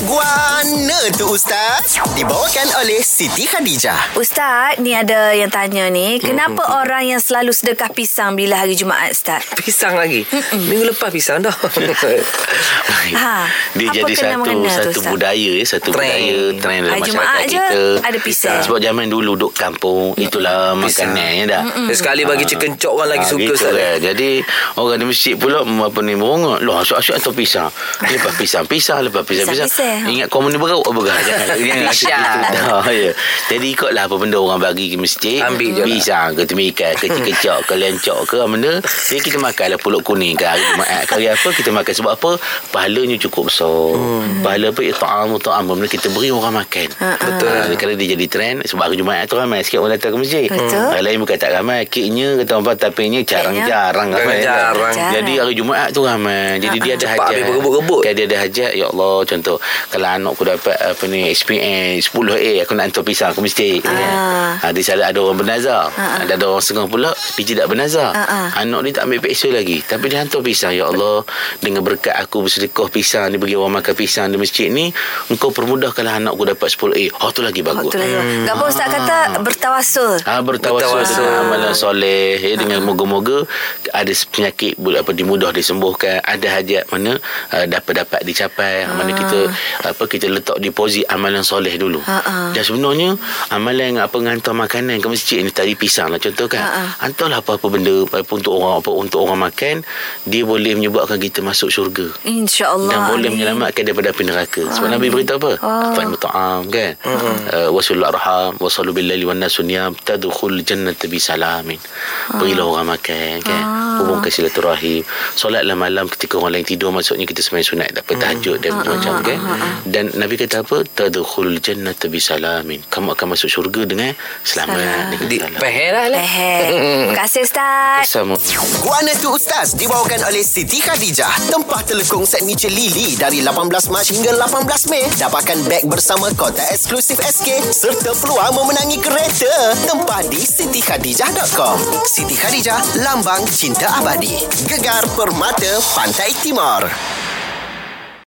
Guana tu Ustaz Dibawakan oleh Siti Khadijah Ustaz, ni ada yang tanya ni, kenapa Hmm. orang yang selalu sedekah pisang bila hari Jumaat, Ustaz? Pisang lagi. Minggu lepas pisang dah. Ha, Dia apa jadi satu tu, satu Ustaz? budaya ya, satu Trend. budaya trend dalam Hari masyarakat Jumaat je kita. ada pisang. Sebab zaman dulu duduk kampung itulah Pisang. makanannya dah. Dia sekali bagi chicken chop orang lagi Ah, suka gitu lah. Jadi orang di masjid pula apa ni merongok. Loh asyik-asyik atau pisang. Lepas pisang pisang lepas pisang pisang. Pisang-pisang. Ingat kau mana berau oh, berau. Jangan gitu. Dah, ya. Jadi ikutlah apa benda orang bagi ke masjid. Ambil je lah. Pisang ke temikai ke kecok ke lencok ke apa benda. Jadi kita makanlah pulut kuning ke hari Jumaat ke hari apa kita makan sebab apa? Pahalanya cukup besar. Hmm. Pahala apa? Ta'am ta'am benda kita beri orang makan. Betul. Ah, Kalau dia jadi trend sebab hari Jumaat tu ramai sikit orang datang ke masjid. Betul. Orang lain bukan tak ramai. Keknya kata orang tapenya jarang-jarang ramai. Jarang-jarang. Jadi hari Jumaat tu ramai. Jadi dia ada hajat. habis berebut-rebut. Dia ada hajat. Ya Allah contoh. Kalau anak aku dapat apa ni SPN 10A aku nak hantar pisang ke masjid. Ah. Ha, di sana ada orang bernazar. Ada ada orang setengah pula dia tidak bernazar. Ah, ah. Anak dia tak ambil peksa lagi. Tapi dia hantar pisang. Ya Allah dengan berkat aku bersedekah pisang ni bagi orang makan pisang di masjid ni engkau permudahkanlah anak aku dapat 10A. Oh tu lagi Oh, bagus. tu lagi. Tak apa Ustaz kata bertawasul. Ah bertawasul Bertawasul. dengan amalan soleh ya, dengan moga-moga ada penyakit boleh apa dimudah disembuhkan ada hajat mana uh, dapat dapat dicapai ah. mana kita apa kita letak deposit amalan soleh dulu Ah, ah. dan sebenarnya amalan apa hantar makanan ke masjid ni tadi pisang lah contoh kan Ah, ah. hantarlah apa-apa benda apa untuk orang apa untuk orang makan dia boleh menyebabkan kita masuk syurga InsyaAllah. dan boleh. Menyelamatkan daripada api neraka. Sebab Nabi beritahu apa? Oh. Fa'in muta'am kan? Uh, wasul arham wasalu billahi wan nasuniyam tadkhul jannata bi salamin. Berilah orang makan kan? Hubungkan silaturahim. Solatlah malam ketika orang lain tidur maksudnya kita sembahyang sunat tak apa tahajud dan macam kan? Dan Nabi kata apa? Tadkhul jannata bi salamin. Kamu akan masuk syurga dengan selamat Salam. dengan Di salam. peher lah. Eh, Terima kasih Ustaz. Sama. Guana tu Ustaz Dibawakan oleh Siti Khadijah Tempah telekung set Mitchell Lily Dari 18 Mac hingga 18 Mei. Dapatkan beg bersama kota eksklusif SK Serta peluang memenangi kereta. Tempah di sitikhadijah.com Siti Khadijah Lambang Cinta Abadi. Gegar Permata Pantai Timur